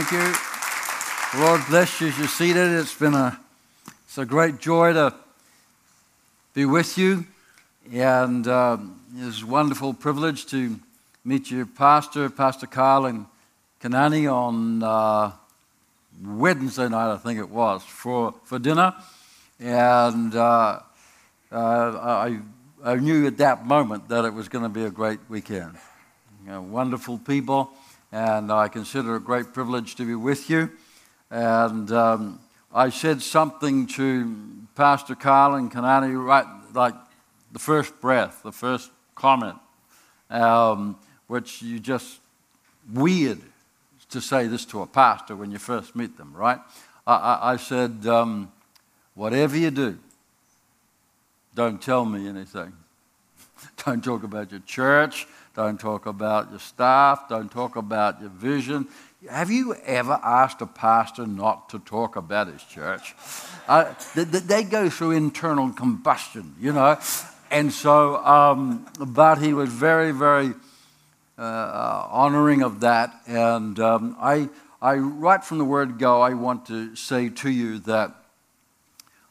Thank you. Lord bless you as you're seated. It's been a, it's a great joy to be with you. And um, it's a wonderful privilege to meet your pastor, Pastor Carl and Kanani, on uh, Wednesday night, I think it was, for, for dinner. And uh, uh, I, I knew at that moment that it was going to be a great weekend you know, wonderful people, and I consider it a great privilege to be with you. And um, I said something to Pastor Carl and Kanani right like the first breath, the first comment, um, which you just weird to say this to a pastor when you first meet them, right? I, I, I said, um, whatever you do, don't tell me anything. don't talk about your church. Don't talk about your staff. Don't talk about your vision. Have you ever asked a pastor not to talk about his church? Uh, they, they, go through internal combustion, you know. And so, um, but he was very, very uh, uh, honoring of that. And um, I, I, right from the word go, I want to say to you that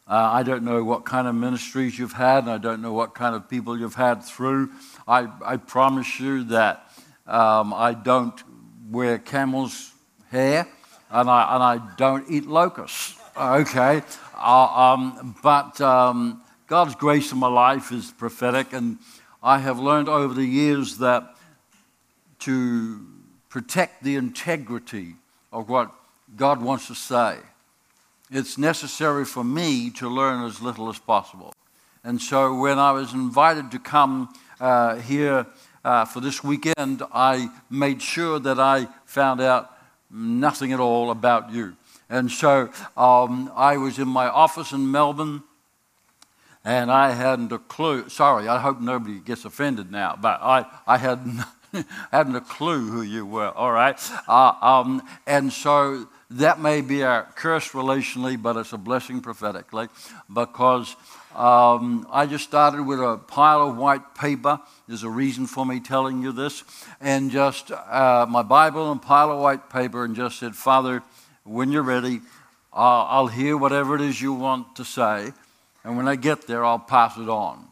uh, I don't know what kind of ministries you've had, and I don't know what kind of people you've had through. I, I promise you that um, I don't wear camel's hair, and I, and I don't eat locusts. Okay? Uh, um, but um, God's grace in my life is prophetic, and I have learned over the years that to protect the integrity of what God wants to say it's necessary for me to learn as little as possible. And so when I was invited to come uh, here uh, for this weekend, I made sure that I found out nothing at all about you. And so um, I was in my office in Melbourne and I hadn't a clue. Sorry, I hope nobody gets offended now, but I, I had hadn't a clue who you were, all right? Uh, um, and so that may be a curse relationally, but it's a blessing prophetically because um, I just started with a pile of white paper. There's a reason for me telling you this. And just uh, my Bible and pile of white paper, and just said, Father, when you're ready, I'll, I'll hear whatever it is you want to say. And when I get there, I'll pass it on.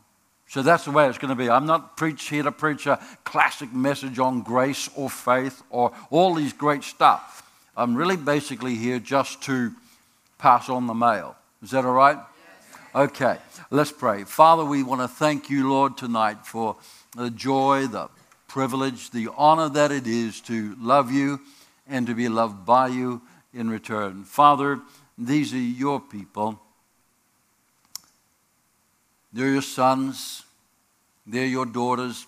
So that's the way it's going to be. I'm not preach, here to preach a classic message on grace or faith or all these great stuff. I'm really basically here just to pass on the mail. Is that all right? Okay, let's pray. Father, we want to thank you, Lord, tonight for the joy, the privilege, the honor that it is to love you and to be loved by you in return. Father, these are your people. They're your sons, they're your daughters.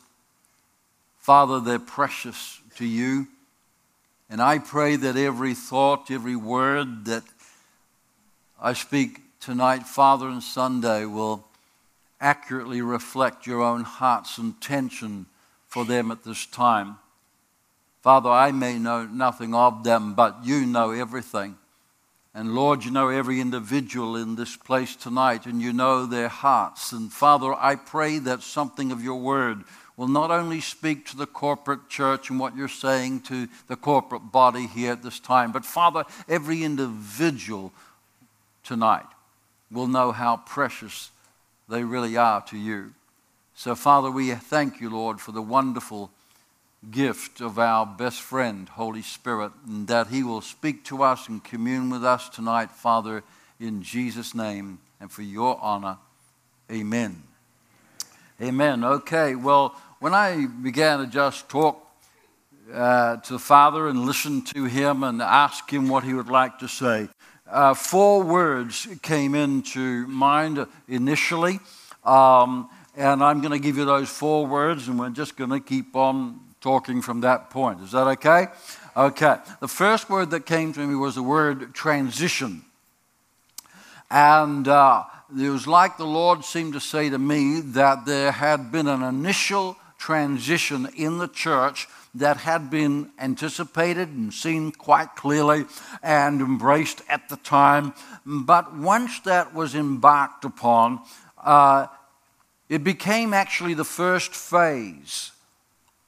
Father, they're precious to you. And I pray that every thought, every word that I speak tonight, Father and Sunday, will accurately reflect your own heart's intention for them at this time. Father, I may know nothing of them, but you know everything. And Lord, you know every individual in this place tonight, and you know their hearts. And Father, I pray that something of your word will not only speak to the corporate church and what you're saying to the corporate body here at this time, but Father, every individual tonight will know how precious they really are to you. So, Father, we thank you, Lord, for the wonderful gift of our best friend, Holy Spirit, and that He will speak to us and commune with us tonight, Father, in Jesus' name and for your honor. Amen. Amen. Okay, well, when I began to just talk uh, to the Father and listen to Him and ask Him what He would like to say, uh, four words came into mind initially. Um, and I'm going to give you those four words, and we're just going to keep on talking from that point. Is that okay? Okay. The first word that came to me was the word transition. And uh, it was like the Lord seemed to say to me that there had been an initial transition in the church that had been anticipated and seen quite clearly and embraced at the time. But once that was embarked upon, uh, it became actually the first phase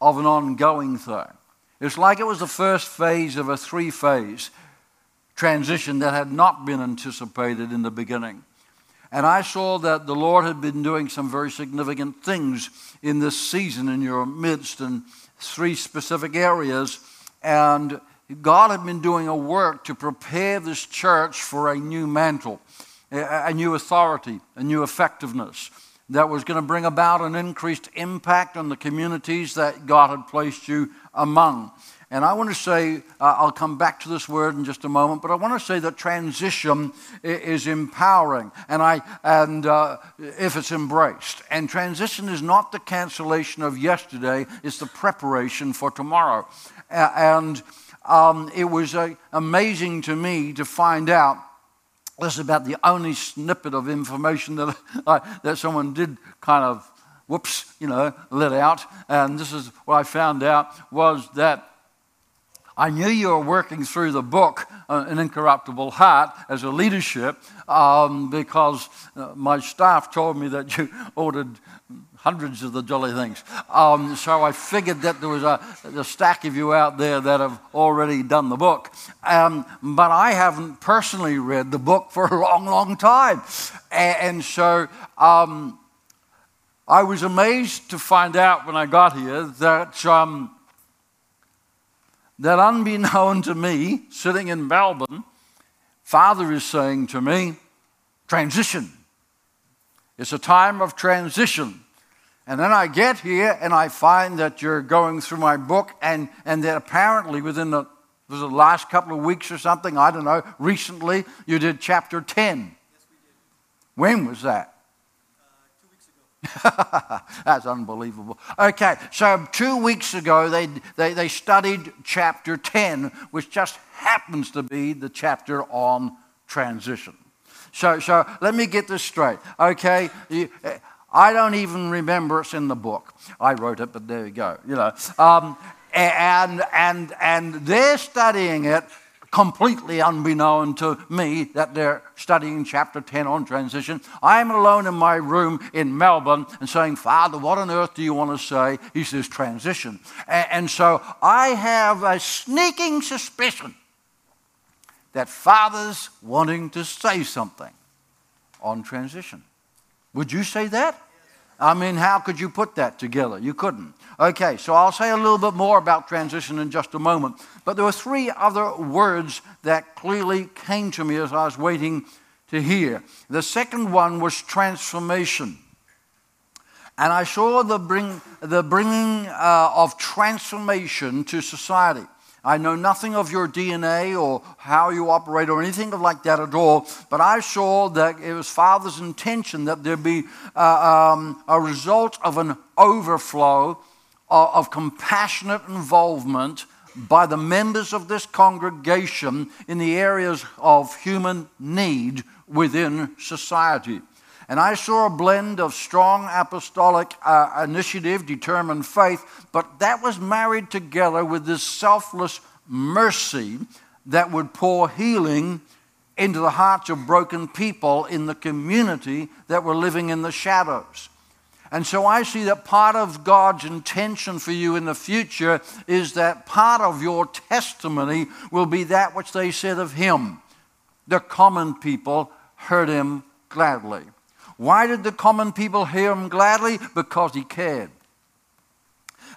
of an ongoing thing. It's like it was the first phase of a three phase transition that had not been anticipated in the beginning. And I saw that the Lord had been doing some very significant things in this season in your midst in three specific areas. And God had been doing a work to prepare this church for a new mantle, a new authority, a new effectiveness that was going to bring about an increased impact on the communities that God had placed you among. And I want to say, uh, I'll come back to this word in just a moment, but I want to say that transition is empowering, and I and uh, if it's embraced. And transition is not the cancellation of yesterday; it's the preparation for tomorrow. and um, it was uh, amazing to me to find out. This is about the only snippet of information that I, that someone did kind of whoops, you know, let out. And this is what I found out was that I knew you were working through the book, uh, An Incorruptible Heart, as a leadership, um, because uh, my staff told me that you ordered hundreds of the jolly things. Um, so I figured that there was a, a, stack of you out there that have already done the book. Um, but I haven't personally read the book for a long, long time. And, and so um, I was amazed to find out when I got here that um, that unbeknown to me, sitting in Melbourne, Father is saying to me, transition. It's a time of transition. And then I get here and I find that you're going through my book, and, and that apparently within the, was the last couple of weeks or something, I don't know, recently, you did chapter 10. Yes, when was that? That's unbelievable. Okay, so two weeks ago they, they, they studied chapter 10, which just happens to be the chapter on transition. So, so let me get this straight. Okay, I don't even remember it's in the book. I wrote it, but there you go. You know, um, and and and they're studying it completely unbeknown to me that they're studying chapter 10 on transition. I'm alone in my room in Melbourne and saying, Father, what on earth do you want to say? He says, transition. And so I have a sneaking suspicion that Father's wanting to say something on transition. Would you say that? I mean, how could you put that together? You couldn't. Okay, so I'll say a little bit more about transition in just a moment. But there were three other words that clearly came to me as I was waiting to hear. The second one was transformation. And I saw the, bring, the bringing uh, of transformation to society. I know nothing of your DNA or how you operate or anything like that at all, but I saw that it was Father's intention that there be uh, um, a result of an overflow of, of compassionate involvement by the members of this congregation in the areas of human need within society. And I saw a blend of strong apostolic uh, initiative, determined faith, but that was married together with this selfless mercy that would pour healing into the hearts of broken people in the community that were living in the shadows. And so I see that part of God's intention for you in the future is that part of your testimony will be that which they said of him. The common people heard him gladly. Why did the common people hear him gladly? Because he cared.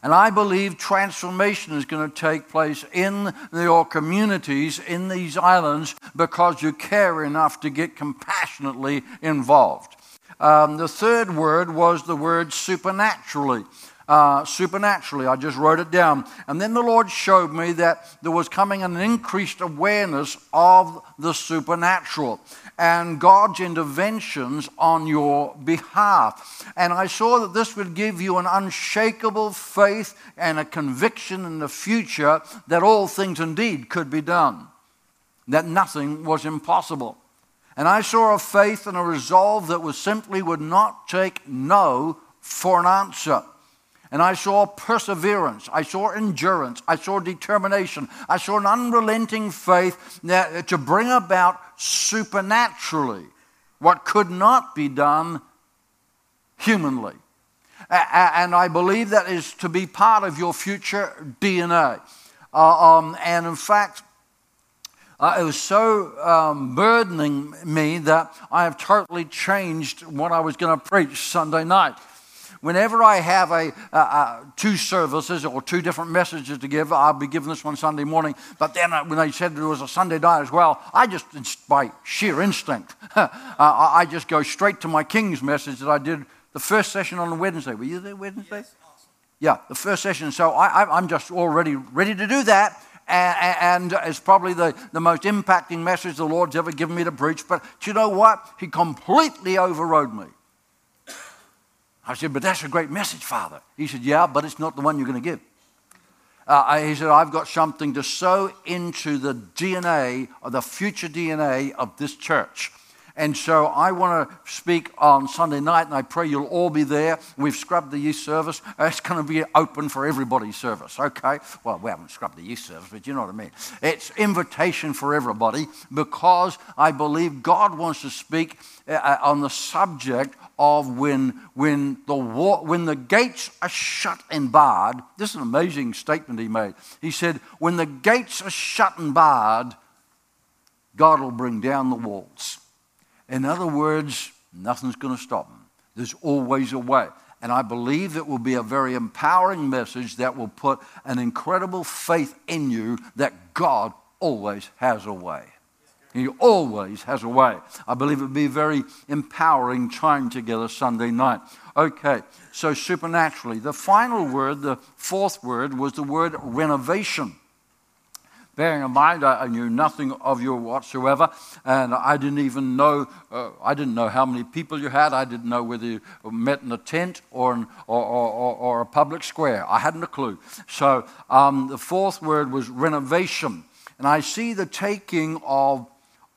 And I believe transformation is going to take place in your communities in these islands because you care enough to get compassionately involved. Um, the third word was the word supernaturally. Uh, supernaturally. I just wrote it down. And then the Lord showed me that there was coming an increased awareness of the supernatural and God's interventions on your behalf. And I saw that this would give you an unshakable faith and a conviction in the future that all things indeed could be done, that nothing was impossible. And I saw a faith and a resolve that was simply would not take no for an answer. And I saw perseverance. I saw endurance. I saw determination. I saw an unrelenting faith that, to bring about supernaturally what could not be done humanly. And I believe that is to be part of your future DNA. Uh, um, and in fact, uh, it was so um, burdening me that I have totally changed what I was going to preach Sunday night. Whenever I have a, uh, uh, two services or two different messages to give, I'll be giving this one Sunday morning. But then uh, when they said there was a Sunday night as well, I just, by sheer instinct, uh, I just go straight to my King's message that I did the first session on Wednesday. Were you there Wednesday? Yes, awesome. Yeah, the first session. So I, am just already ready to do that. And, and it's probably the, the most impacting message the Lord's ever given me to preach. But do you know what? He completely overrode me. I said, But that's a great message, Father. He said, Yeah, but it's not the one you're going to give. Uh, he said, I've got something to sow into the DNA, or the future DNA of this church. And so I want to speak on Sunday night, and I pray you'll all be there. We've scrubbed the youth service. It's going to be open for everybody's service, okay? Well, we haven't scrubbed the youth service, but you know what I mean. It's invitation for everybody because I believe God wants to speak uh, on the subject of when, when, the war, when the gates are shut and barred. This is an amazing statement he made. He said, When the gates are shut and barred, God will bring down the walls. In other words, nothing's going to stop them. There's always a way. And I believe it will be a very empowering message that will put an incredible faith in you that God always has a way. He always has a way. I believe it would be very empowering time together Sunday night. Okay, so supernaturally. The final word, the fourth word, was the word renovation. Bearing in mind, I, knew nothing of you whatsoever, and I didn't even know. Uh, I didn't know how many people you had. I didn't know whether you met in a tent or, or, or, or, a public square. I hadn't a clue. So um, the fourth word was renovation, and I see the taking of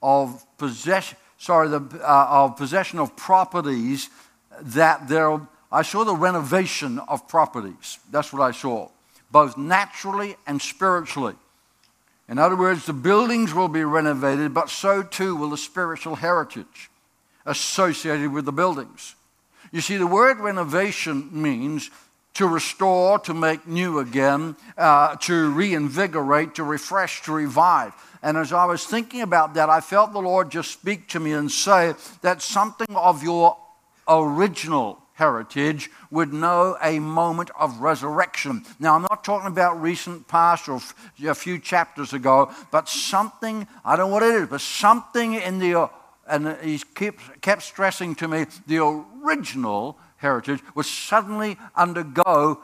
of possession. Sorry, the uh, of possession of properties that there. I saw the renovation of properties. That's what I saw, both naturally and spiritually. In other words, the buildings will be renovated, but so too will the spiritual heritage associated with the buildings. You see, the word renovation means to restore, to make new again, uh, to reinvigorate, to refresh, to revive. And as I was thinking about that, I felt the Lord just speak to me and say that something of your original heritage would know a moment of resurrection. Now, I'm not talking about recent past or a few chapters ago, but something, I don't know what it is, but something in the, uh, and he kept, kept stressing to me, the original heritage would suddenly undergo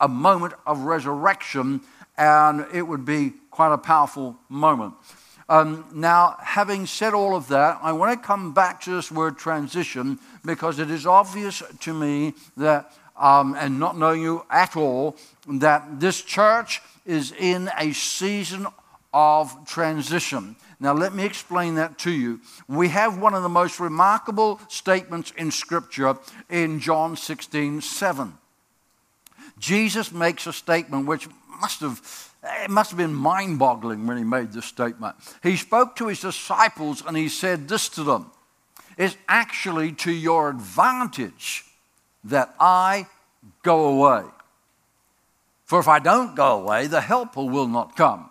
a moment of resurrection, and it would be quite a powerful moment. Um, now, having said all of that, I want to come back to this word transition because it is obvious to me that, um, and not knowing you at all, that this church is in a season of transition. Now, let me explain that to you. We have one of the most remarkable statements in Scripture in John 16 7. Jesus makes a statement which must have it must have been mind boggling when he made this statement. He spoke to his disciples and he said this to them It's actually to your advantage that I go away. For if I don't go away, the helper will not come.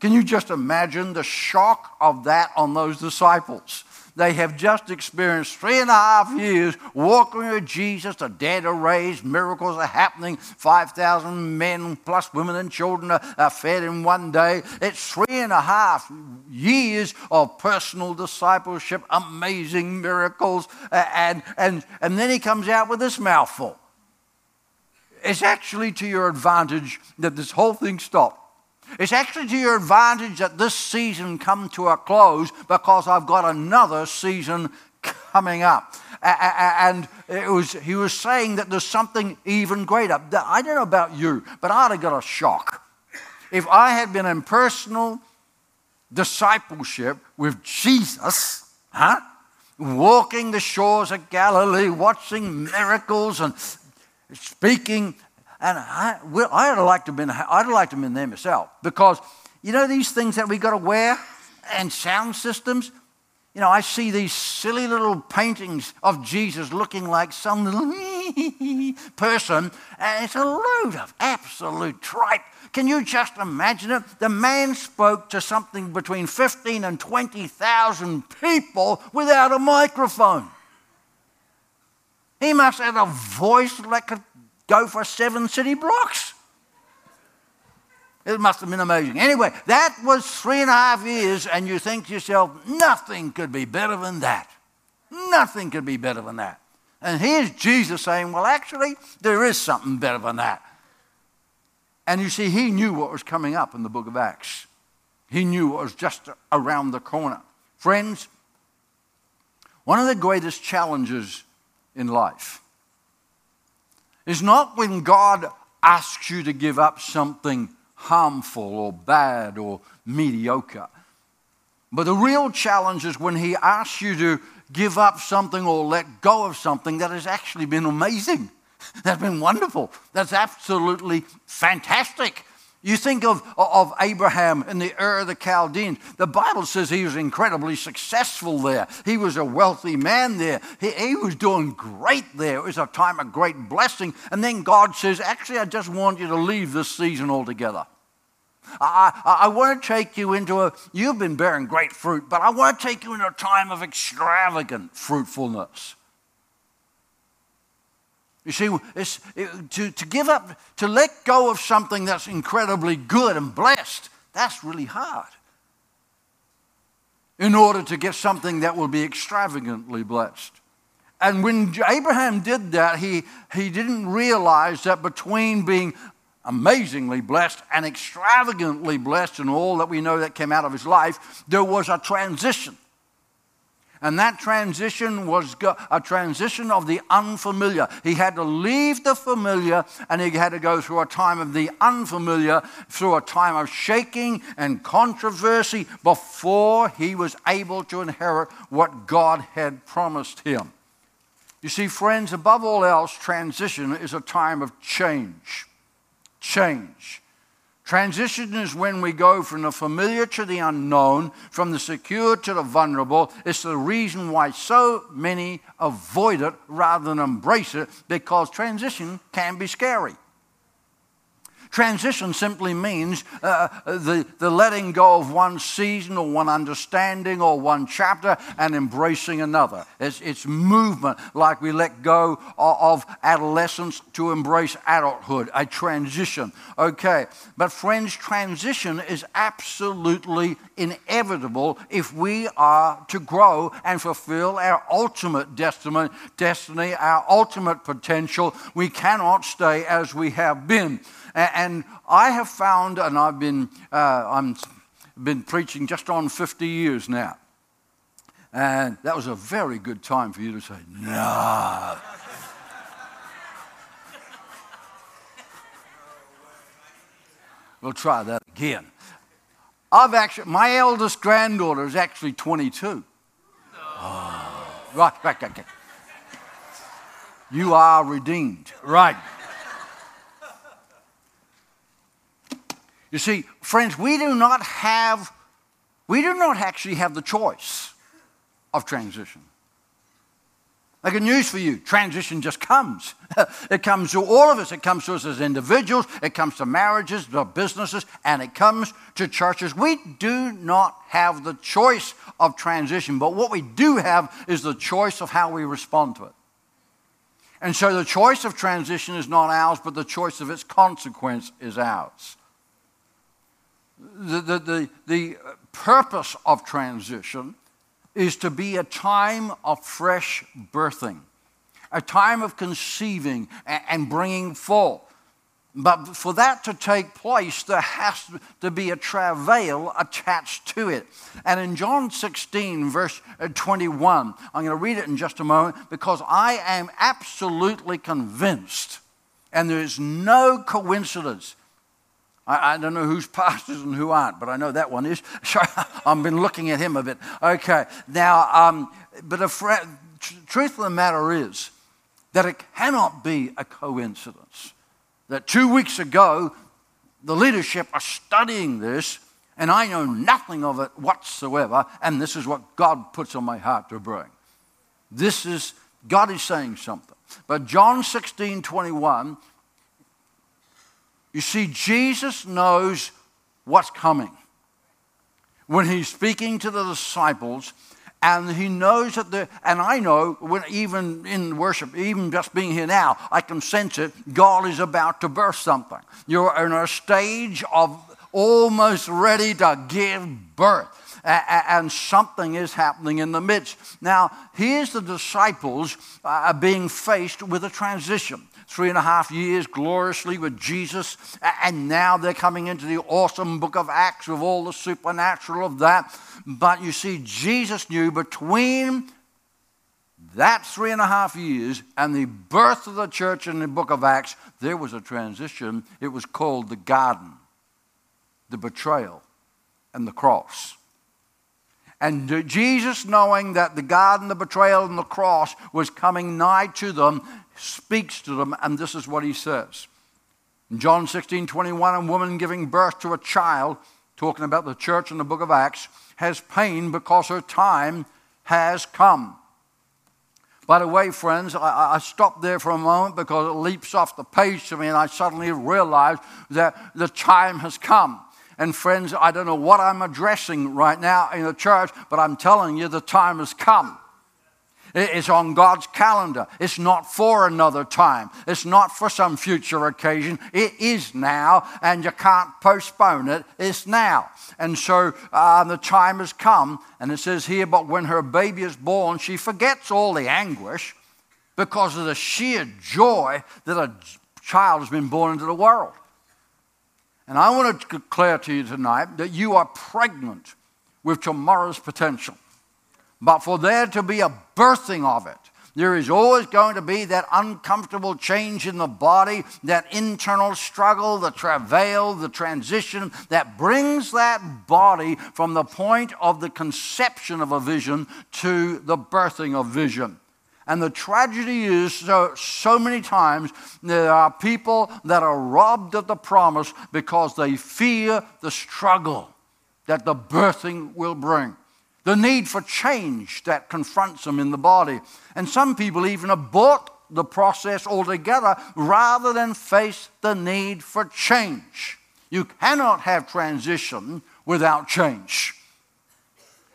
Can you just imagine the shock of that on those disciples? They have just experienced three and a half years walking with Jesus. The dead are raised, miracles are happening. 5,000 men plus women and children are, are fed in one day. It's three and a half years of personal discipleship, amazing miracles. And, and, and then he comes out with this mouthful. It's actually to your advantage that this whole thing stopped. It's actually to your advantage that this season come to a close because I've got another season coming up. And it was, he was saying that there's something even greater. I don't know about you, but I'd have got a shock. If I had been in personal discipleship with Jesus, huh? walking the shores of Galilee, watching miracles and speaking and I, well, I'd have liked to have been, I'd have liked to have been there myself because, you know, these things that we got to wear and sound systems. You know, I see these silly little paintings of Jesus looking like some little, person, and it's a load of absolute tripe. Can you just imagine it? The man spoke to something between 15 and 20,000 people without a microphone. He must have a voice that could go for seven city blocks. It must have been amazing. Anyway, that was three and a half years, and you think to yourself, nothing could be better than that. Nothing could be better than that. And here's Jesus saying, well, actually, there is something better than that. And you see, he knew what was coming up in the book of Acts. He knew what was just around the corner. Friends, one of the greatest challenges in life is not when God asks you to give up something harmful or bad or mediocre. But the real challenge is when He asks you to give up something or let go of something that has actually been amazing, that's been wonderful, that's absolutely fantastic. You think of, of Abraham in the Ur of the Chaldeans. The Bible says he was incredibly successful there. He was a wealthy man there. He, he was doing great there. It was a time of great blessing. And then God says, Actually, I just want you to leave this season altogether. I, I, I want to take you into a, you've been bearing great fruit, but I want to take you into a time of extravagant fruitfulness. You see, it, to, to give up, to let go of something that's incredibly good and blessed, that's really hard. In order to get something that will be extravagantly blessed. And when Abraham did that, he, he didn't realize that between being amazingly blessed and extravagantly blessed and all that we know that came out of his life, there was a transition. And that transition was a transition of the unfamiliar. He had to leave the familiar and he had to go through a time of the unfamiliar, through a time of shaking and controversy before he was able to inherit what God had promised him. You see, friends, above all else, transition is a time of change. Change. Transition is when we go from the familiar to the unknown, from the secure to the vulnerable. It's the reason why so many avoid it rather than embrace it because transition can be scary. Transition simply means uh, the, the letting go of one season or one understanding or one chapter and embracing another. It's, it's movement, like we let go of, of adolescence to embrace adulthood, a transition. Okay, but friends, transition is absolutely inevitable if we are to grow and fulfill our ultimate destiny, destiny our ultimate potential. We cannot stay as we have been. And I have found, and I've been, uh, I'm been preaching just on 50 years now. And that was a very good time for you to say, no. we'll try that again. I've actually, my eldest granddaughter is actually 22. Oh. Right, right, right, right. You are redeemed. Right. You see, friends, we do not have, we do not actually have the choice of transition. I got news for you transition just comes. it comes to all of us. It comes to us as individuals, it comes to marriages, to businesses, and it comes to churches. We do not have the choice of transition, but what we do have is the choice of how we respond to it. And so the choice of transition is not ours, but the choice of its consequence is ours the, the, the, the purpose of transition is to be a time of fresh birthing, a time of conceiving and bringing forth. But for that to take place, there has to be a travail attached to it. And in John 16, verse uh, 21, I'm going to read it in just a moment because I am absolutely convinced, and there is no coincidence I, I, don't know who's pastors and who aren't, but I know that one is. I've been looking at him a bit. Okay, now, um, but the fr- truth of the matter is that it cannot be a coincidence that two weeks ago the leadership are studying this and I know nothing of it whatsoever, and this is what God puts on my heart to bring. This is, God is saying something. But John 16 21, you see, Jesus knows what's coming. When he's speaking to the disciples, and he knows that the, and I know when even in worship, even just being here now, I can sense it. God is about to birth something. You're in a stage of almost ready to give birth. And something is happening in the midst. Now, here's the disciples uh, being faced with a transition three and a half years gloriously with Jesus, and now they're coming into the awesome book of Acts with all the supernatural of that. But you see, Jesus knew between that three and a half years and the birth of the church in the book of Acts, there was a transition. It was called the garden, the betrayal, and the cross. And Jesus, knowing that the garden, the betrayal, and the cross was coming nigh to them, speaks to them, and this is what he says. In John 16 21, a woman giving birth to a child, talking about the church in the book of Acts, has pain because her time has come. By the way, friends, I, I stopped there for a moment because it leaps off the page to me, and I suddenly realized that the time has come. And friends, I don't know what I'm addressing right now in the church, but I'm telling you the time has come. It's on God's calendar. It's not for another time. It's not for some future occasion. It is now, and you can't postpone it. It's now. And so uh, the time has come, and it says here, but when her baby is born, she forgets all the anguish because of the sheer joy that a child has been born into the world. And I want to declare to you tonight that you are pregnant with tomorrow's potential. But for there to be a birthing of it, there is always going to be that uncomfortable change in the body, that internal struggle, the travail, the transition that brings that body from the point of the conception of a vision to the birthing of vision. And the tragedy is so, so many times there are people that are robbed of the promise because they fear the struggle that the birthing will bring, the need for change that confronts them in the body. And some people even abort the process altogether rather than face the need for change. You cannot have transition without change.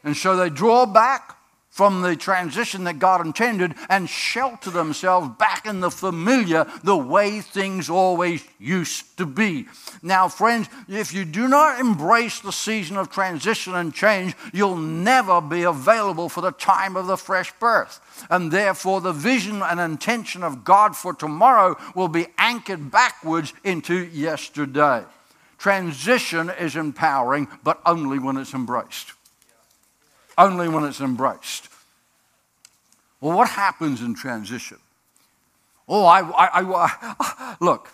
And so they draw back from the transition that God intended and shelter themselves back in the familiar, the way things always used to be. Now, friends, if you do not embrace the season of transition and change, you'll never be available for the time of the fresh birth. And therefore, the vision and intention of God for tomorrow will be anchored backwards into yesterday. Transition is empowering, but only when it's embraced only when it's embraced. Well, what happens in transition? Oh, I, I, I look,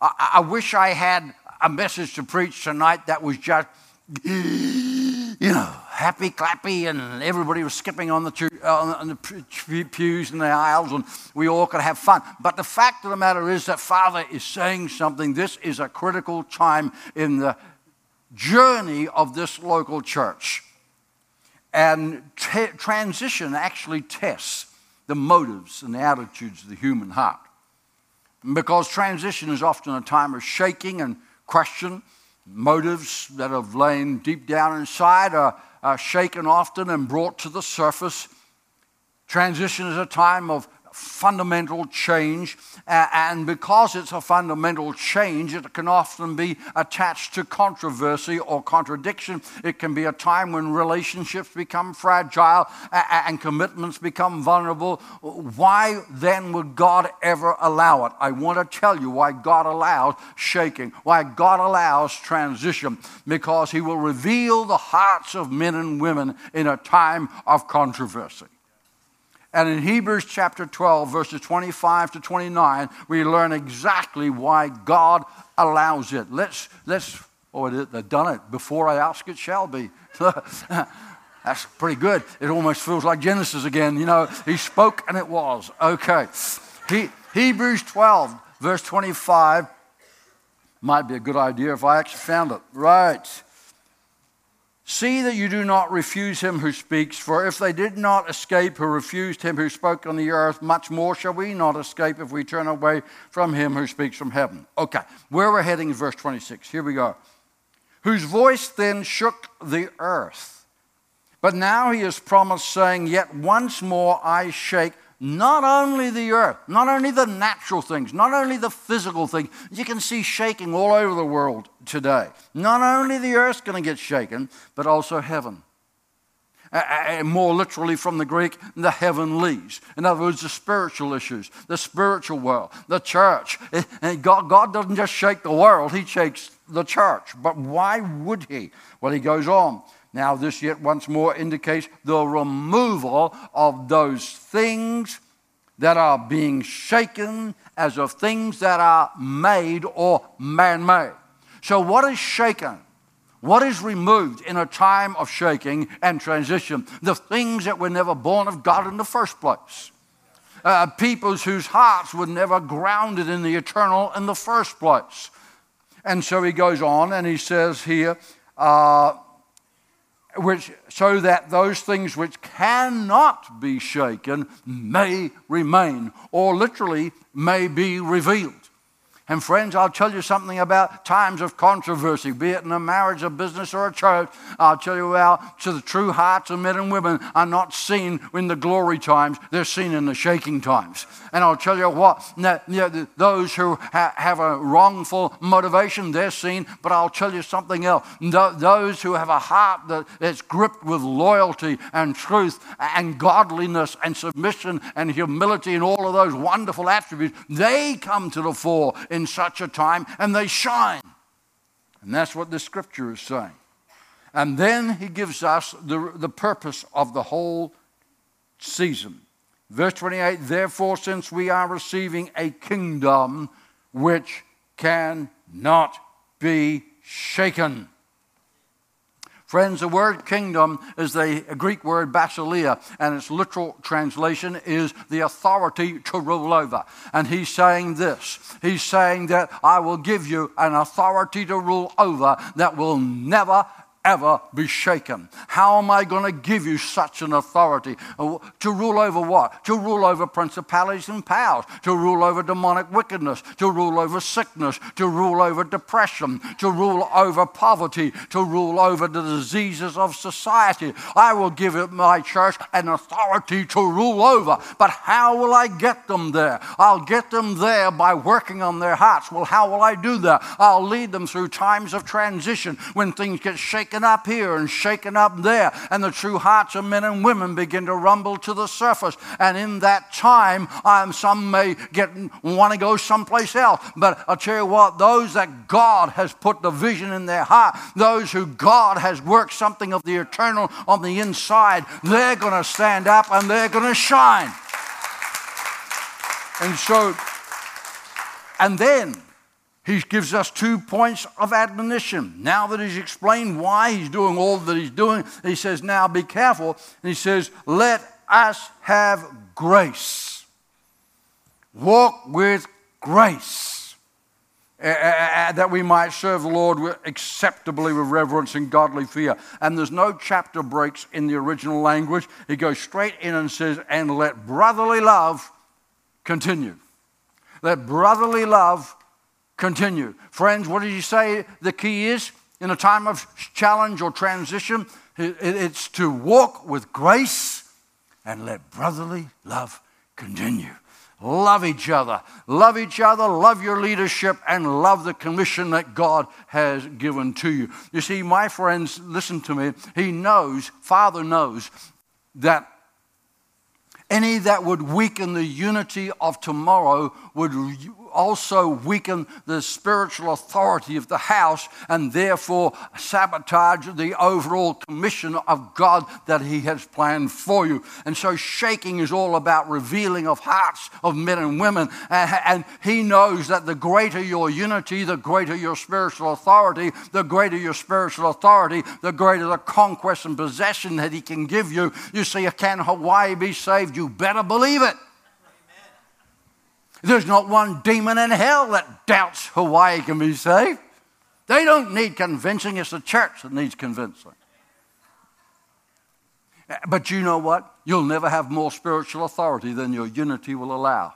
I, I, wish I had a message to preach tonight that was just, you know, happy, clappy, and everybody was skipping on the, on the pews and the aisles, and we all could have fun. But the fact of the matter is that Father is saying something. This is a critical time in the journey of this local church. And transition actually tests the motives and the attitudes of the human heart. Because transition is often a time of shaking and question. Motives that have lain deep down inside are, are shaken often and brought to the surface. Transition is a time of fundamental change. Uh, and because it's a fundamental change, it can often be attached to controversy or contradiction. It can be a time when relationships become fragile uh, uh, and commitments become vulnerable. Why then would God ever allow it? I want to tell you why God allows shaking, why God allows transition, because He will reveal the hearts of men and women in a time of controversy. And in Hebrews chapter 12, verses 25 to 29, we learn exactly why God allows it. Let's, let's, oh, they've done it. Before I ask, it shall be. That's pretty good. It almost feels like Genesis again. You know, he spoke and it was. Okay. He, Hebrews 12, verse 25, might be a good idea if I actually found it. Right. See that you do not refuse him who speaks, for if they did not escape who refused him who spoke on the earth, much more shall we not escape if we turn away from him who speaks from heaven. Okay, where we're heading is verse 26. Here we go. Whose voice then shook the earth. But now he has promised, saying, Yet once more I shake not only the earth, not only the natural things, not only the physical things. You can see shaking all over the world today. Not only the earth's going to get shaken, but also heaven. More literally from the Greek, the heavenlies. In other words, the spiritual issues, the spiritual world, the church. And God, God doesn't just shake the world, He shakes the church. But why would He? Well, He goes on. Now, this yet once more indicates the removal of those things that are being shaken as of things that are made or man made. So, what is shaken? What is removed in a time of shaking and transition? The things that were never born of God in the first place. Uh, peoples whose hearts were never grounded in the eternal in the first place. And so he goes on and he says here, uh, which, so that those things which cannot be shaken may remain, or literally may be revealed. And friends, I'll tell you something about times of controversy, be it in a marriage, a business, or a church. I'll tell you how to the true hearts of men and women are not seen in the glory times, they're seen in the shaking times. And I'll tell you what, those who have a wrongful motivation, they're seen, but I'll tell you something else. Those who have a heart that's gripped with loyalty and truth and godliness and submission and humility and all of those wonderful attributes, they come to the fore in such a time and they shine. And that's what the scripture is saying. And then he gives us the, the purpose of the whole season. Verse 28 Therefore, since we are receiving a kingdom which cannot be shaken. Friends, the word kingdom is the Greek word basileia, and its literal translation is the authority to rule over. And he's saying this He's saying that I will give you an authority to rule over that will never, ever be shaken. How am I going to give you such an authority? Uh, to rule over what? To rule over principalities and powers, to rule over demonic wickedness, to rule over sickness, to rule over depression, to rule over poverty, to rule over the diseases of society. I will give it my church an authority to rule over. But how will I get them there? I'll get them there by working on their hearts. Well, how will I do that? I'll lead them through times of transition when things get shaken shaken up here and shaken up there, and the true hearts of men and women begin to rumble to the surface. And in that time, um, some may get want to go someplace else. But I'll tell you what, those that God has put the vision in their heart, those who God has worked something of the eternal on the inside, they're going to stand up and they're going to shine. And so, and then he gives us two points of admonition. Now that he's explained why he's doing all that he's doing, he says, Now be careful. And he says, Let us have grace. Walk with grace. Uh, uh, that we might serve the Lord acceptably with reverence and godly fear. And there's no chapter breaks in the original language. He goes straight in and says, And let brotherly love continue. Let brotherly love continue. Friends, what did you say the key is in a time of challenge or transition? It's to walk with grace and let brotherly love continue. Love each other. Love each other. Love your leadership and love the commission that God has given to you. You see, my friends, listen to me. He knows, Father knows, that any that would weaken the unity of tomorrow would also weaken the spiritual authority of the house and therefore sabotage the overall commission of God that He has planned for you. And so, shaking is all about revealing of hearts of men and women. And He knows that the greater your unity, the greater your spiritual authority, the greater your spiritual authority, the greater the conquest and possession that He can give you. You see, can Hawaii be saved? You better believe it. There's not one demon in hell that doubts Hawaii can be saved. They don't need convincing, it's the church that needs convincing. But you know what? You'll never have more spiritual authority than your unity will allow.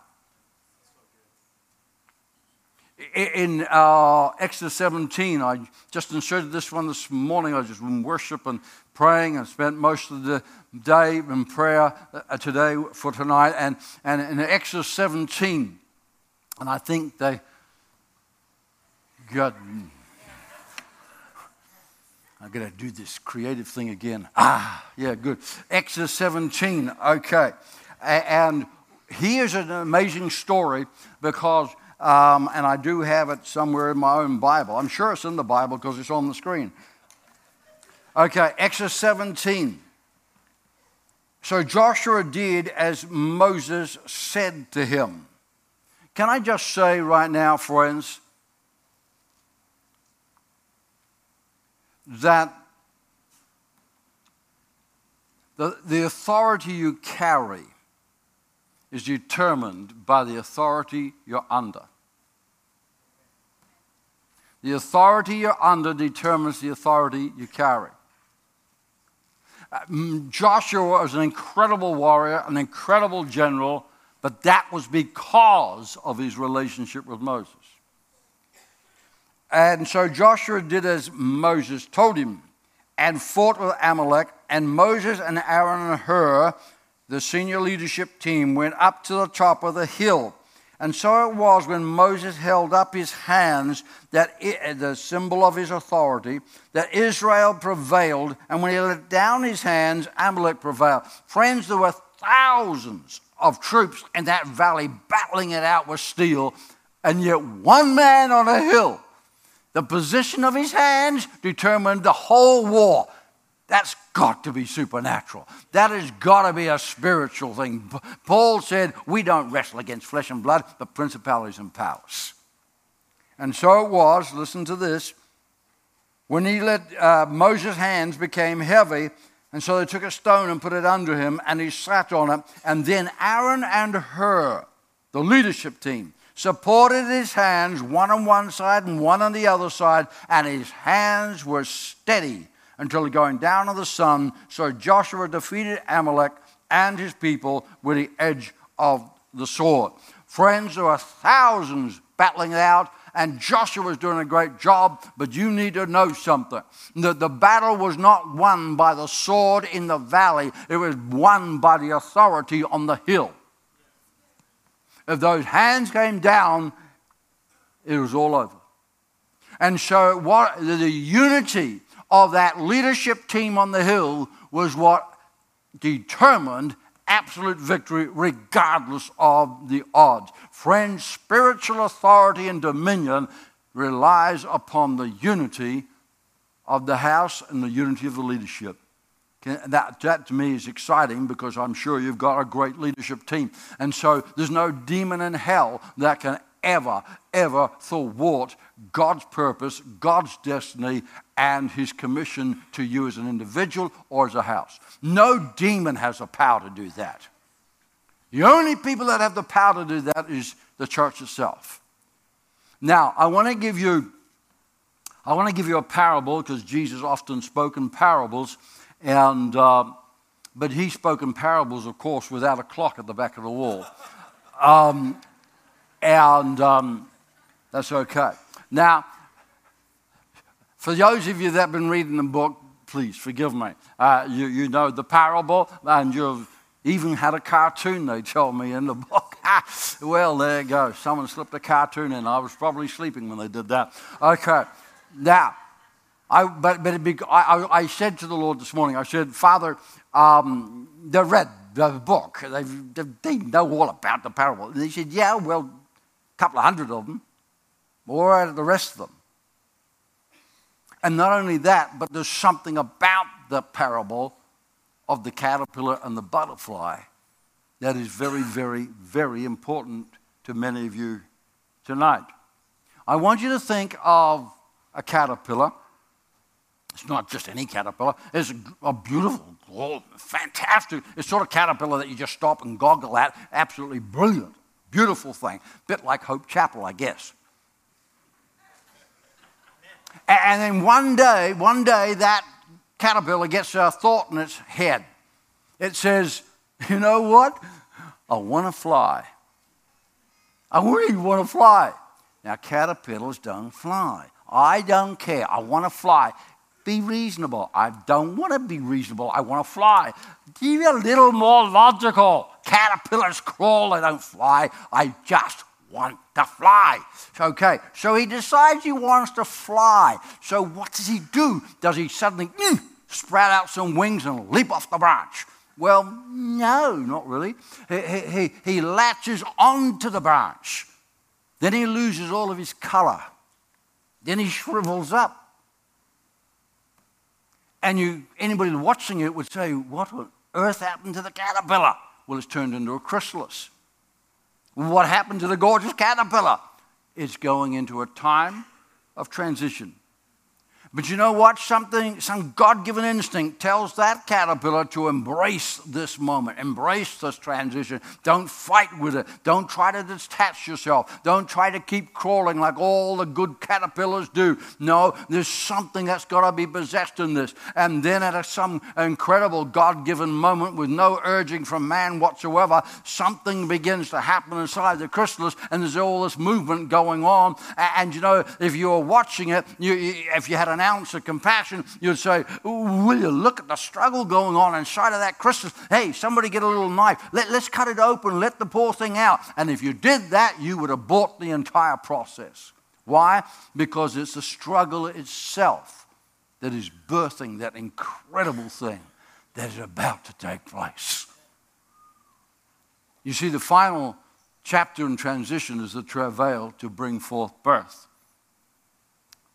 In uh, Exodus 17, I just inserted this one this morning. I just in worship and praying and spent most of the day in prayer uh, today for tonight. And, and in Exodus 17, and I think they got. I'm going to do this creative thing again. Ah, yeah, good. Exodus 17, okay. And here's an amazing story because um, and I do have it somewhere in my own Bible. I'm sure it's in the Bible because it's on the screen. Okay, Exodus 17. So Joshua did as Moses said to him. Can I just say right now, friends, that the, the authority you carry is determined by the authority you're under. The authority you're under determines the authority you carry. Uh, Joshua was an incredible warrior, an incredible general, but that was because of his relationship with Moses. And so Joshua did as Moses told him and fought with Amalek, and Moses and Aaron and Hur the senior leadership team went up to the top of the hill. And so it was when Moses held up his hands, that it, uh, the symbol of his authority, that Israel prevailed. And when he let down his hands, Amalek prevailed. Friends, there were thousands of troops in that valley battling it out with steel, and yet one man on a hill, the position of his hands determined the whole war. That's got to be supernatural. That has got to be a spiritual thing. Paul said, We don't wrestle against flesh and blood, but principalities and powers. And so it was, listen to this, when he let uh, Moses' hands became heavy, and so they took a stone and put it under him, and he sat on it. And then Aaron and Hur, the leadership team, supported his hands, one on one side and one on the other side, and his hands were steady until the going down of the sun. So Joshua defeated Amalek and his people with the edge of the sword. Friends, there are thousands battling it out, and Joshua was doing a great job, but you need to know something. That the battle was not won by the sword in the valley, it was won by the authority on the hill. If those hands came down, it was all over. And so, what the unity of that leadership team on the hill was what determined absolute victory regardless of the odds. Friends, spiritual authority and dominion relies upon the unity of the house and the unity of the leadership. That, that to me is exciting because I'm sure you've got a great leadership team. And so there's no demon in hell that can ever, ever thwart God's purpose, God's destiny, and His commission to you as an individual or as a house. No demon has the power to do that. The only people that have the power to do that is the church itself. Now, I want to give you, I want to give you a parable because Jesus often spoke in parables, and uh, but he spoke in parables, of course, without a clock at the back of the wall. Um, and um, that's okay. Now, for those of you that have been reading the book, please forgive me. Uh, you, you know the parable, and you've even had a cartoon, they told me in the book. well, there you go. Someone slipped a cartoon in. I was probably sleeping when they did that. Okay. Now, I, but, but be, I, I, said to the Lord this morning, I said, Father, um, they read the book. They, they, know all about the parable. And he said, Yeah, well, a couple of hundred of them, or out of the rest of them. And not only that, but there's something about the parable of the caterpillar and the butterfly that is very, very, very important to many of you tonight. I want you to think of a caterpillar. It's not just any caterpillar, it's a, beautiful, fantastic, it's sort of caterpillar that you just stop and goggle at. Absolutely brilliant. Beautiful thing. Bit like Hope Chapel, I guess. And then one day, one day, that caterpillar gets a thought in its head. It says, you know what? I want to fly. I really want to fly. Now, caterpillars don't fly. I don't care. I want to fly. Be reasonable. I don't want to be reasonable. I want to fly. Be a little more logical. Caterpillars crawl, they don't fly. I just want to fly. Okay, so he decides he wants to fly. So what does he do? Does he suddenly mm, sprout out some wings and leap off the branch? Well, no, not really. He, he, he latches onto the branch. Then he loses all of his color. Then he shrivels up. And you, anybody watching it would say, What on earth happened to the caterpillar? Well, it's turned into a chrysalis. What happened to the gorgeous caterpillar? It's going into a time of transition. But you know what? Something, some God given instinct tells that caterpillar to embrace this moment, embrace this transition. Don't fight with it. Don't try to detach yourself. Don't try to keep crawling like all the good caterpillars do. No, there's something that's got to be possessed in this. And then at a, some incredible God given moment with no urging from man whatsoever, something begins to happen inside the chrysalis, and there's all this movement going on. And, and you know, if you were watching it, you, if you had an an ounce of compassion, you'd say, Will you look at the struggle going on inside of that chrysalis? Hey, somebody get a little knife. Let, let's cut it open, let the poor thing out. And if you did that, you would abort the entire process. Why? Because it's the struggle itself that is birthing that incredible thing that is about to take place. You see, the final chapter in transition is the travail to bring forth birth.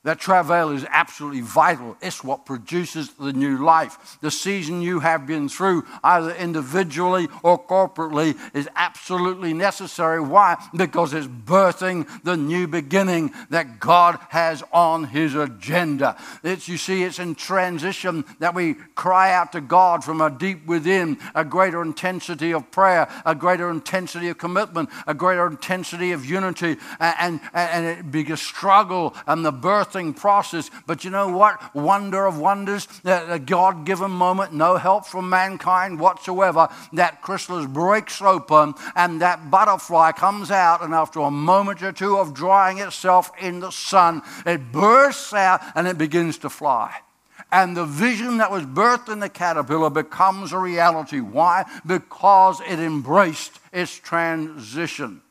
That travail is absolutely vital. It's what produces the new life. The season you have been through, either individually or corporately, is absolutely necessary. Why? Because it's birthing the new beginning that God has on His agenda. It's, you see, it's in transition that we cry out to God from a deep within, a greater intensity of prayer, a greater intensity of commitment, a greater intensity of unity, and, and, and it be a struggle and the birth process. But you know what? Wonder of wonders, uh, a God given moment, no help from mankind whatsoever. That chrysalis breaks open and that butterfly comes out, and after a moment or two of drying itself in the sun, it bursts out and it begins to fly. And the vision that was birthed in the caterpillar becomes a reality. Why? Because it embraced its transition.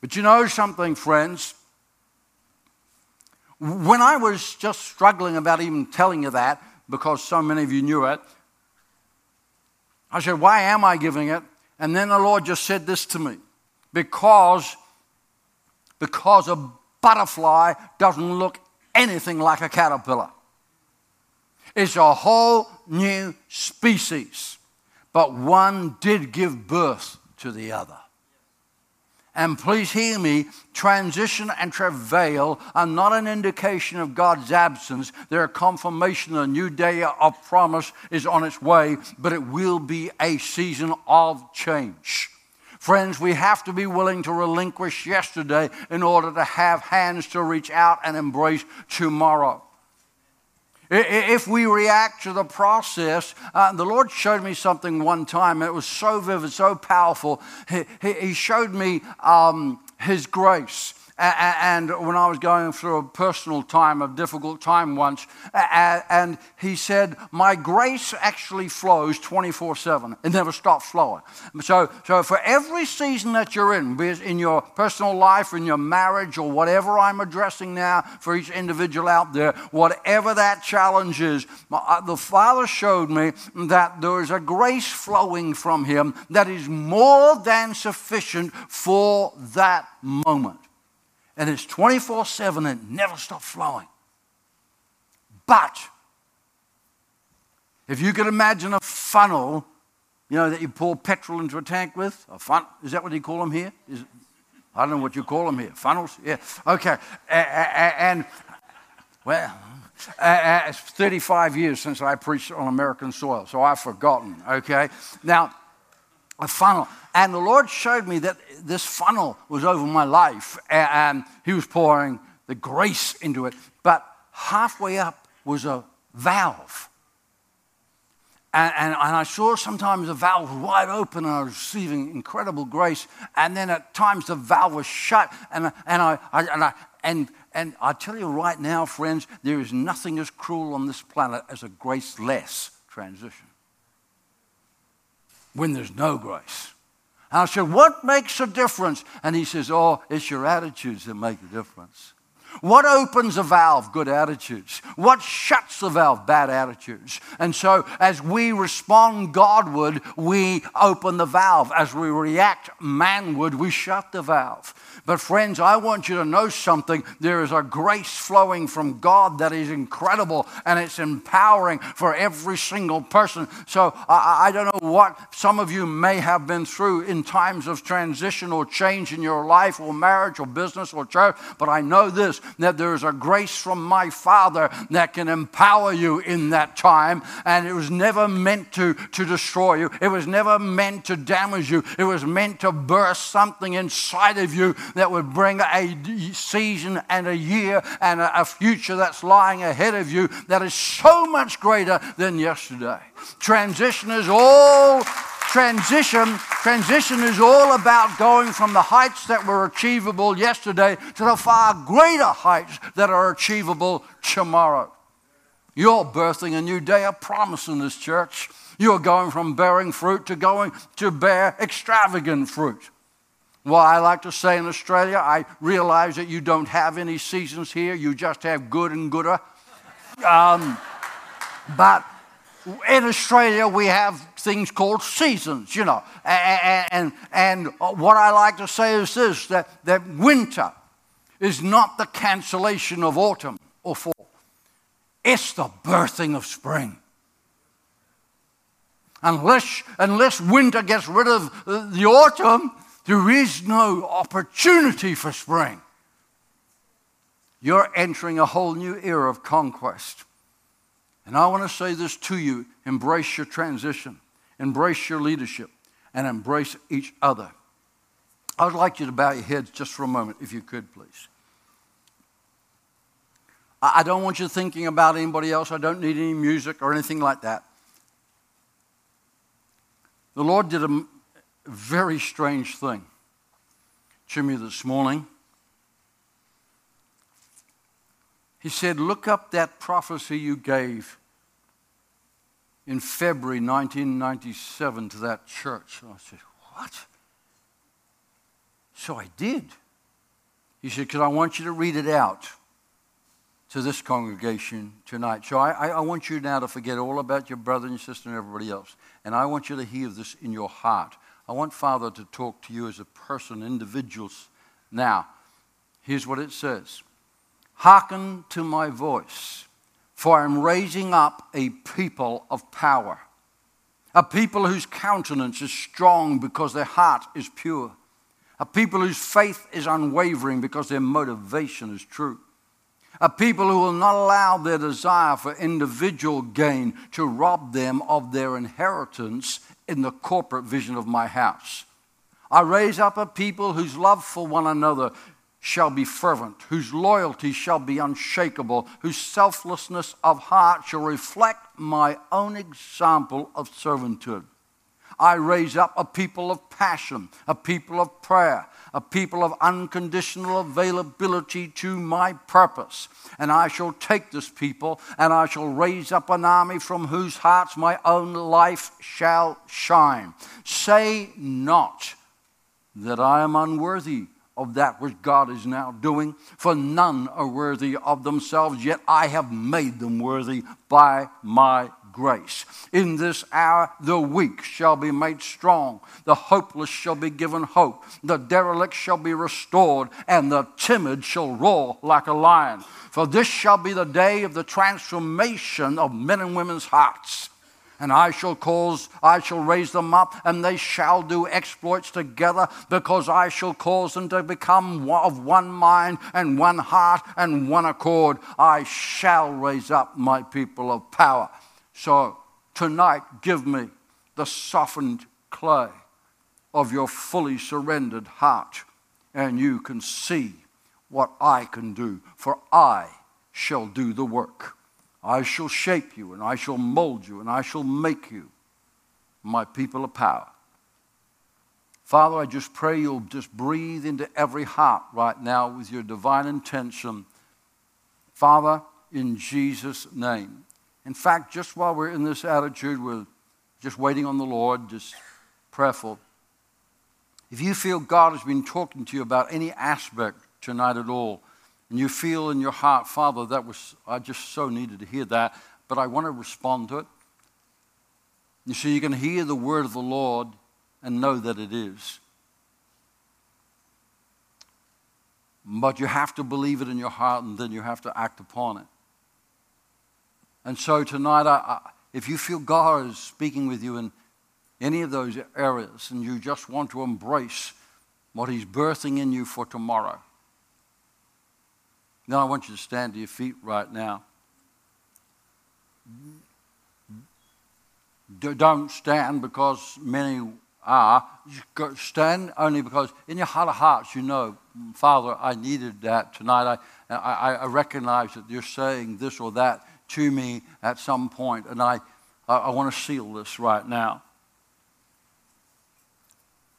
But you know something, friends? When I was just struggling about even telling you that, because so many of you knew it, I said, Why am I giving it? And then the Lord just said this to me because, because a butterfly doesn't look anything like a caterpillar. It's a whole new species, but one did give birth to the other. And please hear me transition and travail are not an indication of God's absence. They're a confirmation that a new day of promise is on its way, but it will be a season of change. Friends, we have to be willing to relinquish yesterday in order to have hands to reach out and embrace tomorrow. If we react to the process, uh, the Lord showed me something one time, it was so vivid, so powerful. He, he showed me um, His grace. And when I was going through a personal time, a difficult time once, and he said, My grace actually flows 24 7. It never stops flowing. So, so for every season that you're in, be it in your personal life, in your marriage, or whatever I'm addressing now for each individual out there, whatever that challenge is, uh, the Father showed me that there is a grace flowing from Him that is more than sufficient for that moment and it's 24 7 and never stops flowing. But if you could imagine a funnel, you know, that you pour petrol into a tank with, a fun, is that what you call them here? Is, I don't know what you call them here. Funnels? Yeah. Okay. And, well, it's 35 years since I preached on American soil, so I've forgotten. Okay. Now, a funnel. And the Lord showed me that this funnel was over my life, and He was pouring the grace into it. But halfway up was a valve. And, and, and, I saw sometimes the valve was wide open and I was receiving incredible grace. And then at times the valve was shut. And, and, I, I, and, I, and, and I tell you right now, friends, there is nothing as cruel on this planet as a graceless transition. When there's no grace. I said, What makes a difference? And he says, Oh, it's your attitudes that make the difference. What opens a valve? Good attitudes. What shuts the valve? Bad attitudes. And so, as we respond Godward, we open the valve. As we react manward, we shut the valve. But, friends, I want you to know something. There is a grace flowing from God that is incredible and it's empowering for every single person. So, I, I don't know what some of you may have been through in times of transition or change in your life or marriage or business or church, but I know this that there is a grace from my Father that can empower you in that time. And it was never meant to, to destroy you, it was never meant to damage you. It was meant to burst something inside of you that would bring a season and a year and a, a future that's lying ahead of you that is so much greater than yesterday. Transition is all transition, transition is all about going from the heights that were achievable yesterday to the far greater heights that are achievable tomorrow. You're birthing a new day of promise in this church. You're going from bearing fruit to going to bear extravagant fruit. Well, I like to say in Australia, I realize that you don't have any seasons here, you just have good and gooder. Um, but in Australia, we have things called seasons, you know. And, and, and what I like to say is this that, that winter is not the cancellation of autumn or fall, it's the birthing of spring. Unless, unless winter gets rid of uh, the autumn, there is no opportunity for spring. You're entering a whole new era of conquest. And I want to say this to you embrace your transition, embrace your leadership, and embrace each other. I would like you to bow your heads just for a moment, if you could, please. I don't want you thinking about anybody else. I don't need any music or anything like that. The Lord did a very strange thing to me this morning. He said, Look up that prophecy you gave in February 1997 to that church. And I said, What? So I did. He said, Because I want you to read it out to this congregation tonight. So I, I, I, want you now to forget all about your brother and sister and everybody else. And I want you to hear this in your heart. I want Father to talk to you as a person, individuals. Now, here's what it says Hearken to my voice, for I am raising up a people of power, a people whose countenance is strong because their heart is pure, a people whose faith is unwavering because their motivation is true. A people who will not allow their desire for individual gain to rob them of their inheritance in the corporate vision of my house. I raise up a people whose love for one another shall be fervent, whose loyalty shall be unshakable, whose selflessness of heart shall reflect my own example of servanthood. I raise up a people of passion, a people of prayer, a people of unconditional availability to my purpose. And I shall take this people and I shall raise up an army from whose hearts my own life shall shine. Say not that I am unworthy of that which God is now doing, for none are worthy of themselves, yet I have made them worthy by my grace. In this hour, the weak shall be made strong, the hopeless shall be given hope, the derelict shall be restored, and the timid shall roar like a lion. For this shall be the day of the transformation of men and women's hearts and I shall cause, I shall raise them up, and they shall do exploits together, because I shall cause them to become of one mind and one heart and one accord. I shall raise up my people of power. So tonight, give me the softened clay of your fully surrendered heart, and you can see what I can do, for I shall do the work. I shall shape you, and I shall mold you, and I shall make you my people of power. Father, I just pray you'll just breathe into every heart right now with your divine intention. Father, in Jesus' name. In fact, just while we're in this attitude, we're just waiting on the Lord, just prayerful. If you feel God has been talking to you about any aspect tonight at all, and you feel in your heart, Father, that was, I just so needed to hear that, but I want to respond to it. You see, you can hear the word of the Lord and know that it is. But you have to believe it in your heart and then you have to act upon it. And so tonight, I, I, if you feel God is speaking with you in any of those areas and you just want to embrace what He's birthing in you for tomorrow, then I want you to stand to your feet right now. Don't stand because many are. Stand only because in your heart of hearts you know, Father, I needed that tonight. I, I, I recognize that you're saying this or that to me at some point, and I, I, I want to seal this right now.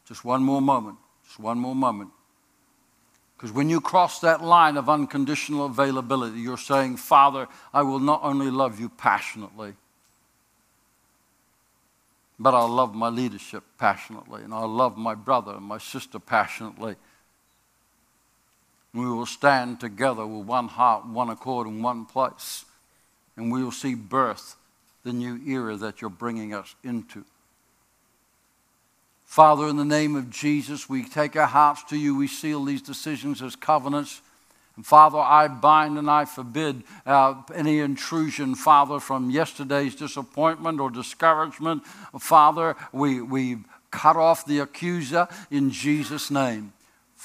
Just one more moment. Just one more moment. Because when you cross that line of unconditional availability, you're saying, Father, I will not only love you passionately, but I'll love my leadership passionately, and I'll love my brother and my sister passionately. We will stand together with one heart, one accord, in one place, and we will see birth the new era that you're bringing us into. Father, in the name of Jesus, we take our hearts to you. We seal these decisions as covenants. And Father, I bind and I forbid uh, any intrusion, Father, from yesterday's disappointment or discouragement. Father, we, we cut off the accuser in Jesus' name.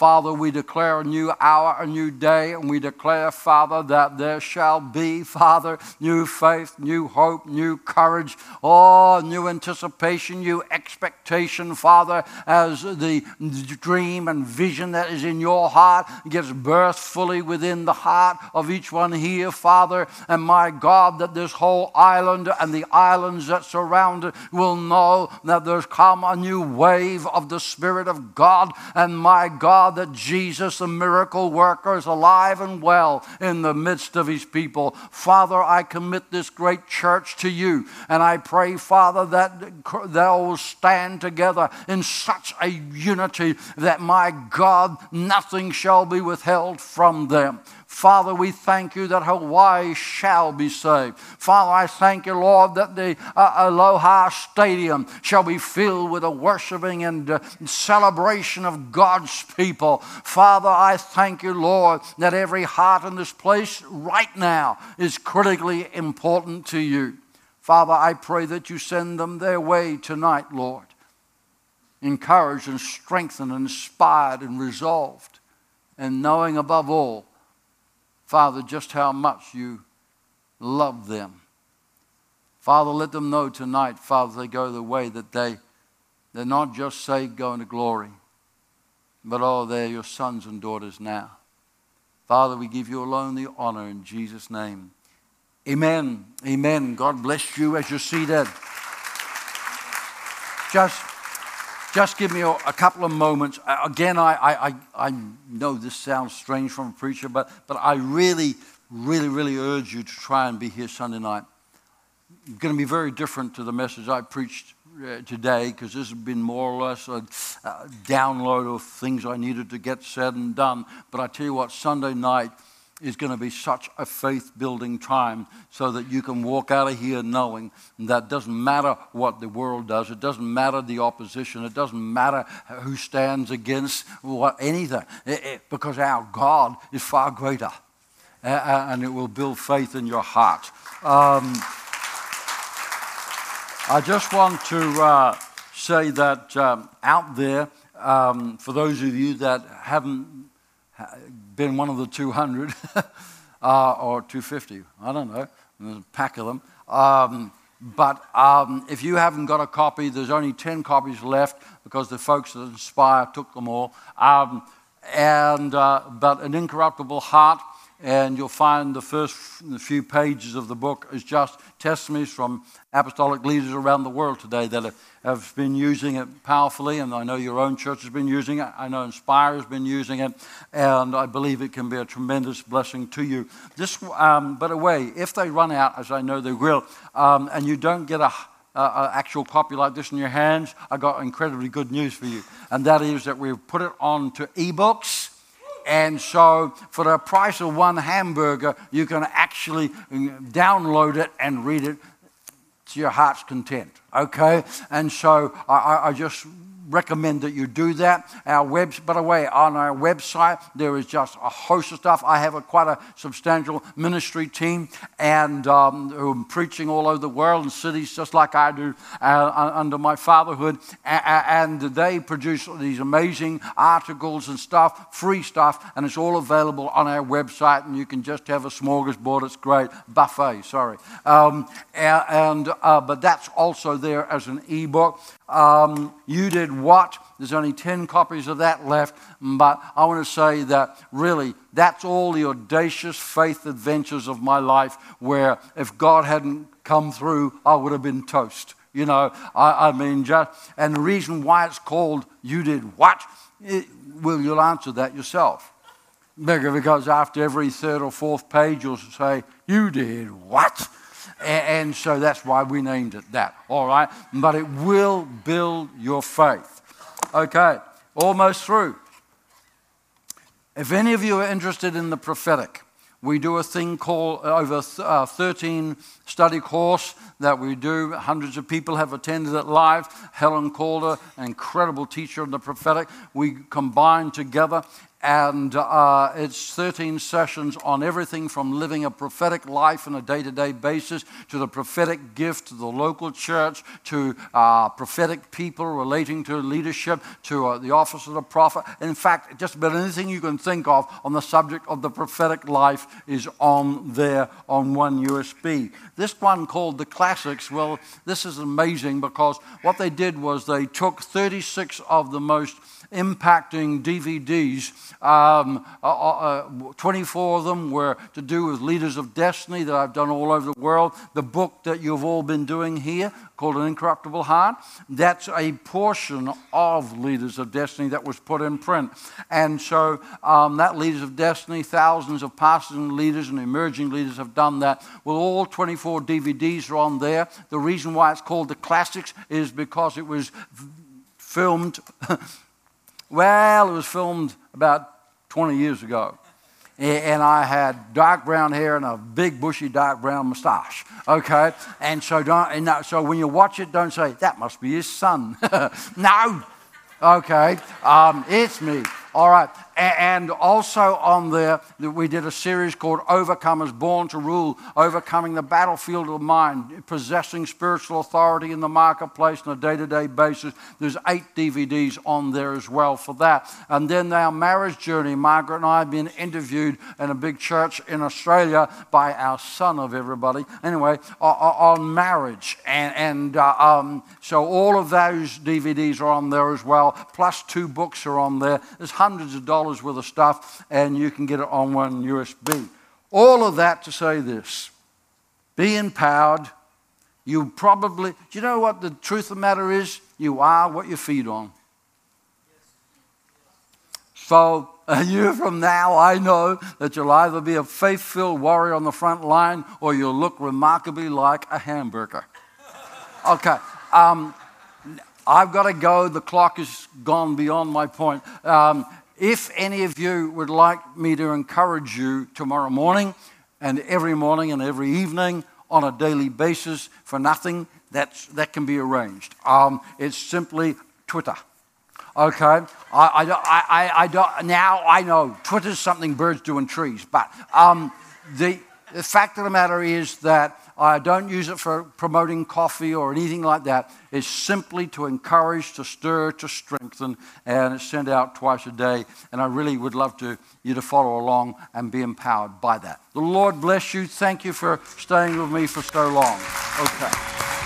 Father, we declare a new hour, a new day, and we declare, Father, that there shall be, Father, new faith, new hope, new courage, oh, new anticipation, new expectation, Father, as the dream and vision that is in your heart gives birth fully within the heart of each one here, Father. And my God, that this whole island and the islands that surround it will know that there's come a new wave of the Spirit of God, and my God, That Jesus, the miracle worker, is alive and well in the midst of his people. Father, I commit this great church to you, and I pray, Father, that they'll stand together in such a unity that, my God, nothing shall be withheld from them. Father, we thank you that Hawaii shall be saved. Father, I thank you, Lord, that the uh, Aloha Stadium shall be filled with a worshiping and uh, celebration of God's people. Father, I thank you, Lord, that every heart in this place right now is critically important to you. Father, I pray that you send them their way tonight, Lord, encouraged and strengthened and inspired and resolved, and knowing above all Father, just how much you love them. Father, let them know tonight, Father, they go the way that they, they're not just saved going to glory, but oh, they're your sons and daughters now. Father, we give you alone the honor in Jesus' name. Amen. Amen. God bless you as you're seated. Just just give me a, a couple of moments. Again, I, I, I know this sounds strange from a preacher, but, but I really, really, really urge you to try and be here Sunday night. It's going to be very different to the message I preached uh, today because this has been more or less a, a download of things I needed to get said and done. But I tell you what, Sunday night, is going to be such a faith building time so that you can walk out of here knowing that doesn't matter what the world does, it doesn't matter the opposition, it doesn't matter who stands against what, anything, it, it, because our God is far greater uh, and it will build faith in your heart. Um, I just want to uh, say that um, out there, um, for those of you that haven't been one of the 200 uh, or 250. I don't know. There's a pack of them. Um, but um, if you haven't got a copy, there's only 10 copies left because the folks at Inspire took them all. Um, and, uh, but An Incorruptible Heart. And you'll find the first few pages of the book is just testimonies from apostolic leaders around the world today that have been using it powerfully, and I know your own church has been using it. I know Inspire has been using it, and I believe it can be a tremendous blessing to you. This, um, by the way, if they run out, as I know they will, um, and you don't get a uh, actual copy like this in your hands, I got incredibly good news for you. And that is that we've put it onto ebooks. And so, for the price of one hamburger, you can actually mm, download it and read it to your heart's content. Okay? And so, I, I just recommend that you do that. Our web, by the way, on our website, there is just a host of stuff. I have a, quite a substantial ministry team and um, who are preaching all over the world in cities just like I do uh, under my fatherhood. And they produce these amazing articles and stuff, free stuff, and it's all available on our website. And you can just have a smorgasbord. It's great. Buffet, sorry. Um, and, uh, but that's also there as an ebook. Um, you did what? There's only 10 copies of that left, but I want to say that really that's all the audacious faith adventures of my life where if God hadn't come through, I would have been toast. You know, I, I mean, just, and the reason why it's called You Did What? It, well, you'll answer that yourself. Because after every third or fourth page, you'll say, You did what? And so that's why we named it that, all right? But it will build your faith. Okay, almost through. If any of you are interested in the prophetic, we do a thing called uh, over uh, 13 study course that we do. Hundreds of people have attended it live. Helen Calder, an incredible teacher of the prophetic, we combine together and uh, it's 13 sessions on everything from living a prophetic life on a day to day basis to the prophetic gift to the local church to uh, prophetic people relating to leadership to uh, the office of the prophet. In fact, just about anything you can think of on the subject of the prophetic life is on there on one USB. This one called the Classics, well, this is amazing because what they did was they took 36 of the most impacting DVDs. Um, uh, uh, 24 of them were to do with Leaders of Destiny that I've done all over the world. The book that you've all been doing here called An Incorruptible Heart, that's a portion of Leaders of Destiny that was put in print. And so um, that Leaders of Destiny, thousands of pastors and leaders and emerging leaders have done that. Well, all 24 DVDs are on there. The reason why it's called the Classics is because it was filmed Well, it was filmed about 20 years ago. And I had dark brown hair and a big bushy dark brown mustache. Okay? And so, don't, and so when you watch it, don't say, that must be his son. no. Okay? Um, it's me. All right. And also on there, we did a series called Overcomers Born to Rule, overcoming the battlefield of mind, possessing spiritual authority in the marketplace on a day to day basis. There's eight DVDs on there as well for that. And then our marriage journey, Margaret and I have been interviewed in a big church in Australia by our son of everybody, anyway, on marriage. And, and uh, um, so all of those DVDs are on there as well, plus two books are on there. There's hundreds of dollars worth of stuff, and you can get it on one USB. All of that to say this be empowered. You probably, do you know what the truth of the matter is? You are what you feed on. So, a year from now, I know that you'll either be a faith filled warrior on the front line or you'll look remarkably like a hamburger. Okay. Um, I've got to go. The clock has gone beyond my point. Um, if any of you would like me to encourage you tomorrow morning and every morning and every evening on a daily basis for nothing, that's, that can be arranged. Um, it's simply Twitter. Okay, I, I, I, I, don't, now I know Twitter's something birds do in trees, but um, the, the fact of the matter is that I don't use it for promoting coffee or anything like that. It's simply to encourage, to stir, to strengthen, and it's sent out twice a day. And I really would love to, you to follow along and be empowered by that. The Lord bless you. Thank you for staying with me for so long. Okay.